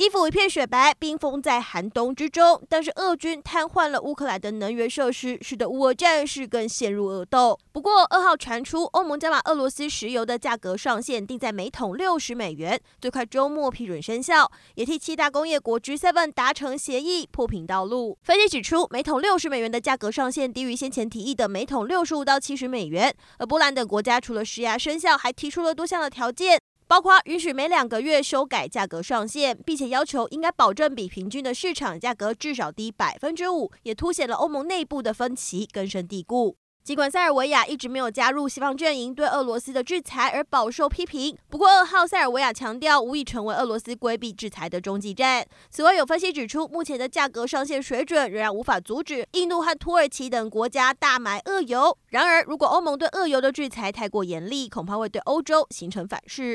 基辅一片雪白，冰封在寒冬之中。但是俄军瘫痪了乌克兰的能源设施，使得乌俄战事更陷入恶斗。不过二号传出，欧盟将把俄罗斯石油的价格上限定在每桶六十美元，最快周末批准生效，也替七大工业国 G7 达成协议，铺平道路。分析指出，每桶六十美元的价格上限低于先前提议的每桶六十五到七十美元。而波兰等国家除了施压生效，还提出了多项的条件。包括允许每两个月修改价格上限，并且要求应该保证比平均的市场价格至少低百分之五，也凸显了欧盟内部的分歧根深蒂固。尽管塞尔维亚一直没有加入西方阵营对俄罗斯的制裁而饱受批评，不过二号塞尔维亚强调无意成为俄罗斯规避制裁的中继站。此外，有分析指出，目前的价格上限水准仍然无法阻止印度和土耳其等国家大买俄油。然而，如果欧盟对俄油的制裁太过严厉，恐怕会对欧洲形成反噬。